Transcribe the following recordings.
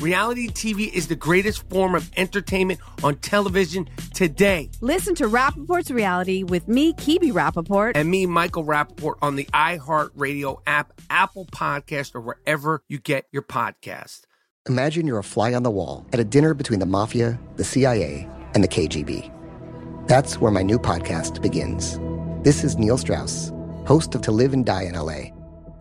Reality TV is the greatest form of entertainment on television today. Listen to Rappaport's Reality with me, Kibi Rappaport. And me, Michael Rappaport, on the iHeartRadio app, Apple Podcast, or wherever you get your podcast. Imagine you're a fly on the wall at a dinner between the mafia, the CIA, and the KGB. That's where my new podcast begins. This is Neil Strauss, host of To Live and Die in LA.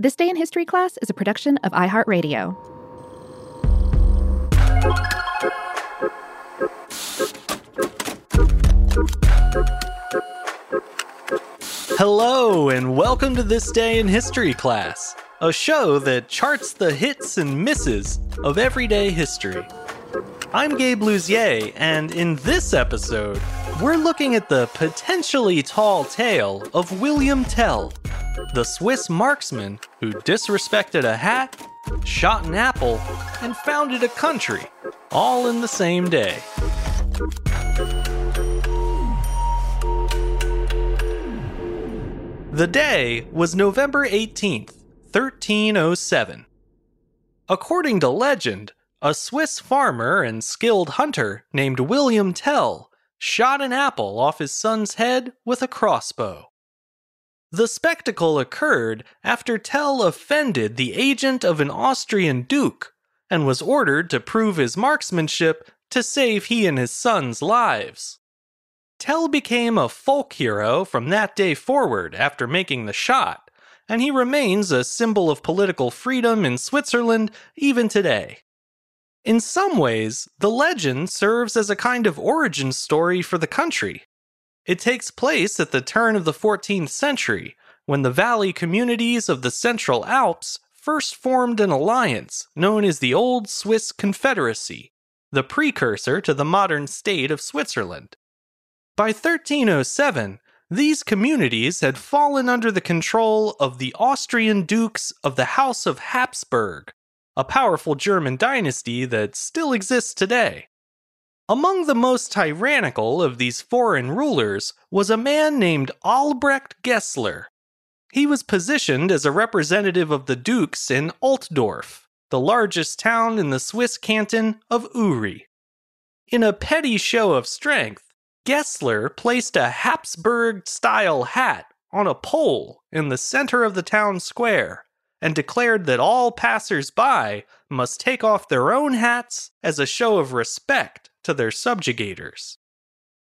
This Day in History class is a production of iHeartRadio. Hello, and welcome to This Day in History class, a show that charts the hits and misses of everyday history. I'm Gabe Luzier, and in this episode, we're looking at the potentially tall tale of William Tell, the Swiss marksman who disrespected a hat, shot an apple, and founded a country, all in the same day. The day was November 18th, 1307. According to legend, a Swiss farmer and skilled hunter named William Tell shot an apple off his son's head with a crossbow. The spectacle occurred after Tell offended the agent of an Austrian duke and was ordered to prove his marksmanship to save he and his son's lives. Tell became a folk hero from that day forward after making the shot, and he remains a symbol of political freedom in Switzerland even today. In some ways, the legend serves as a kind of origin story for the country. It takes place at the turn of the 14th century, when the valley communities of the Central Alps first formed an alliance known as the Old Swiss Confederacy, the precursor to the modern state of Switzerland. By 1307, these communities had fallen under the control of the Austrian dukes of the House of Habsburg, a powerful German dynasty that still exists today. Among the most tyrannical of these foreign rulers was a man named Albrecht Gessler. He was positioned as a representative of the dukes in Altdorf, the largest town in the Swiss canton of Uri. In a petty show of strength, Gessler placed a Habsburg style hat on a pole in the center of the town square and declared that all passers by must take off their own hats as a show of respect to their subjugators.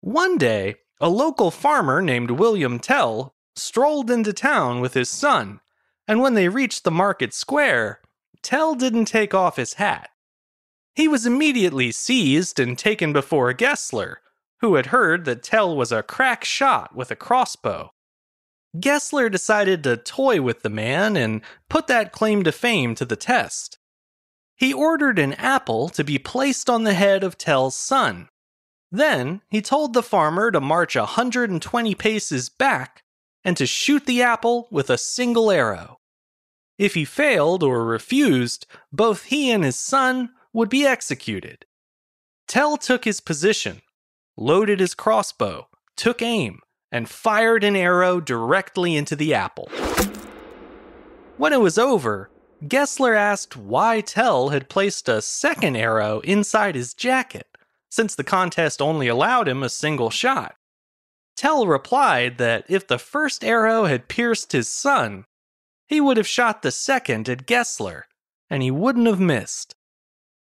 One day, a local farmer named William Tell strolled into town with his son, and when they reached the market square, Tell didn't take off his hat. He was immediately seized and taken before Gessler, who had heard that Tell was a crack shot with a crossbow. Gessler decided to toy with the man and put that claim to fame to the test. He ordered an apple to be placed on the head of Tell's son. Then he told the farmer to march a 120 paces back and to shoot the apple with a single arrow. If he failed or refused, both he and his son would be executed. Tell took his position, loaded his crossbow, took aim, and fired an arrow directly into the apple. When it was over, Gessler asked why Tell had placed a second arrow inside his jacket, since the contest only allowed him a single shot. Tell replied that if the first arrow had pierced his son, he would have shot the second at Gessler, and he wouldn't have missed.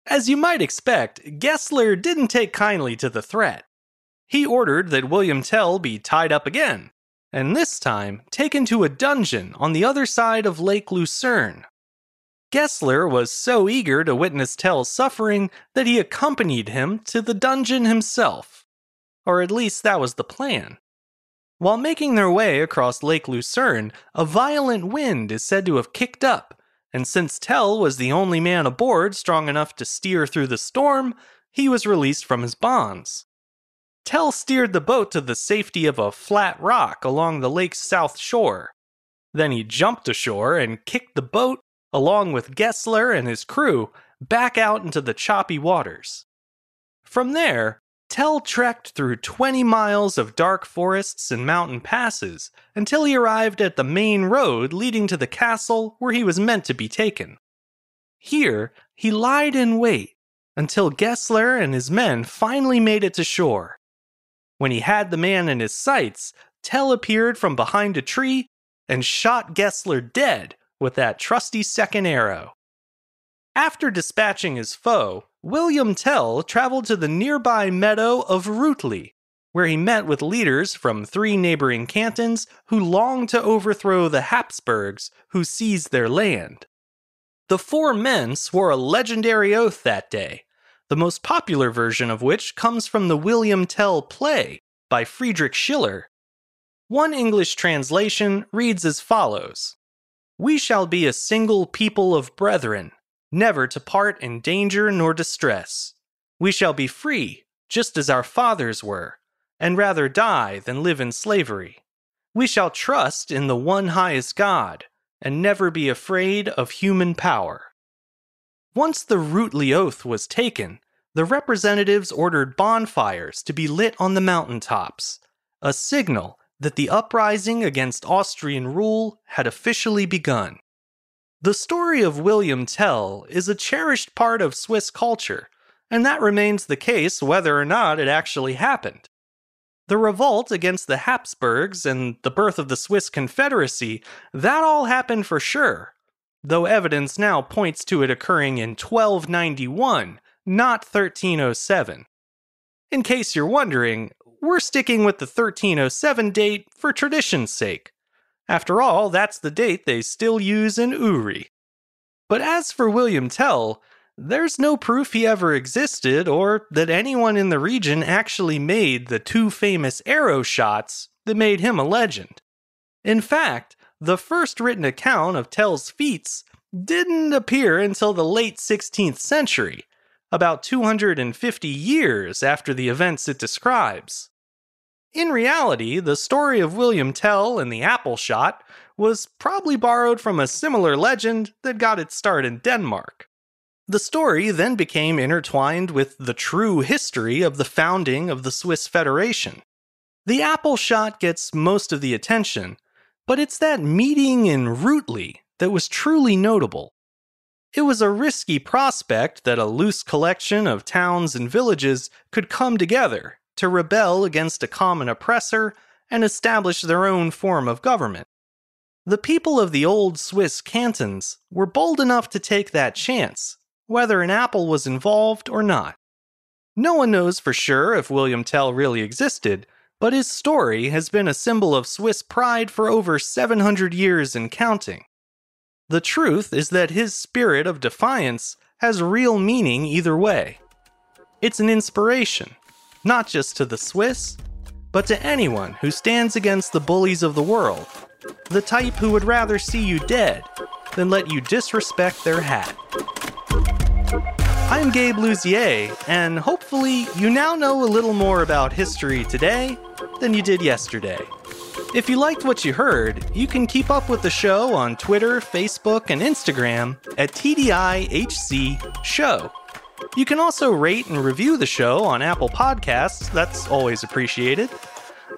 As you might expect, Gessler didn't take kindly to the threat. He ordered that William Tell be tied up again, and this time taken to a dungeon on the other side of Lake Lucerne. Gessler was so eager to witness Tell's suffering that he accompanied him to the dungeon himself. Or at least that was the plan. While making their way across Lake Lucerne, a violent wind is said to have kicked up, and since Tell was the only man aboard strong enough to steer through the storm, he was released from his bonds. Tell steered the boat to the safety of a flat rock along the lake's south shore. Then he jumped ashore and kicked the boat, along with Gessler and his crew, back out into the choppy waters. From there, Tell trekked through 20 miles of dark forests and mountain passes until he arrived at the main road leading to the castle where he was meant to be taken. Here, he lied in wait until Gessler and his men finally made it to shore. When he had the man in his sights, Tell appeared from behind a tree and shot Gessler dead with that trusty second arrow. After dispatching his foe, William Tell traveled to the nearby meadow of Rutli, where he met with leaders from three neighboring cantons who longed to overthrow the Habsburgs who seized their land. The four men swore a legendary oath that day, the most popular version of which comes from the William Tell play by Friedrich Schiller. One English translation reads as follows We shall be a single people of brethren never to part in danger nor distress. We shall be free, just as our fathers were, and rather die than live in slavery. We shall trust in the one highest God, and never be afraid of human power. Once the Rutli oath was taken, the representatives ordered bonfires to be lit on the mountain tops, a signal that the uprising against Austrian rule had officially begun. The story of William Tell is a cherished part of Swiss culture, and that remains the case whether or not it actually happened. The revolt against the Habsburgs and the birth of the Swiss Confederacy, that all happened for sure, though evidence now points to it occurring in 1291, not 1307. In case you're wondering, we're sticking with the 1307 date for tradition's sake. After all, that's the date they still use in Uri. But as for William Tell, there's no proof he ever existed or that anyone in the region actually made the two famous arrow shots that made him a legend. In fact, the first written account of Tell's feats didn't appear until the late 16th century, about 250 years after the events it describes. In reality, the story of William Tell and the apple shot was probably borrowed from a similar legend that got its start in Denmark. The story then became intertwined with the true history of the founding of the Swiss Federation. The apple shot gets most of the attention, but it's that meeting in Rutli that was truly notable. It was a risky prospect that a loose collection of towns and villages could come together to rebel against a common oppressor and establish their own form of government. The people of the old Swiss cantons were bold enough to take that chance, whether an apple was involved or not. No one knows for sure if William Tell really existed, but his story has been a symbol of Swiss pride for over 700 years and counting. The truth is that his spirit of defiance has real meaning either way. It's an inspiration, not just to the Swiss, but to anyone who stands against the bullies of the world, the type who would rather see you dead than let you disrespect their hat. I'm Gabe Luzier, and hopefully you now know a little more about history today than you did yesterday. If you liked what you heard, you can keep up with the show on Twitter, Facebook, and Instagram at TDIHC Show. You can also rate and review the show on Apple Podcasts, that's always appreciated.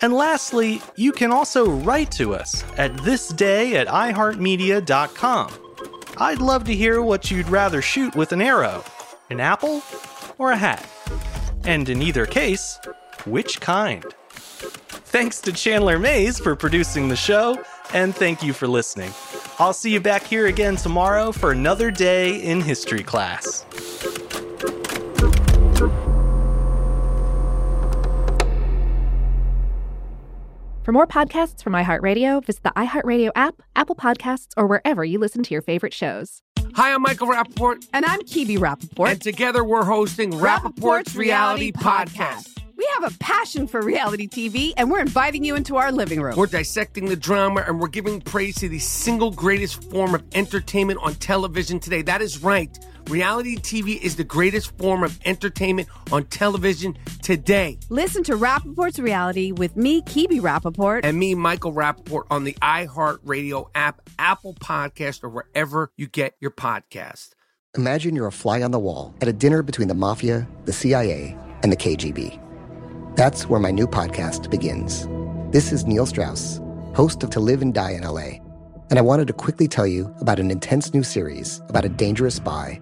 And lastly, you can also write to us at thisday at iheartmedia.com. I'd love to hear what you'd rather shoot with an arrow an apple or a hat. And in either case, which kind? Thanks to Chandler Mayes for producing the show, and thank you for listening. I'll see you back here again tomorrow for another day in history class. For more podcasts from iHeartRadio, visit the iHeartRadio app, Apple Podcasts, or wherever you listen to your favorite shows. Hi, I'm Michael Rappaport. And I'm Kibi Rappaport. And together we're hosting Rappaport's, Reality Podcast. We have a passion for reality TV, and we're inviting you into our living room. We're dissecting the drama and we're giving praise to the single greatest form of entertainment on television today. That is right. Reality TV is the greatest form of entertainment on television today. Listen to Rappaport's Reality with me, Kibi Rappaport. And me, Michael Rappaport, on the iHeartRadio app, Apple Podcast, or wherever you get your podcast. Imagine you're a fly on the wall at a dinner between the mafia, the CIA, and the KGB. That's where my new podcast begins. This is Neil Strauss, host of To Live and Die in LA. And I wanted to quickly tell you about an intense new series about a dangerous spy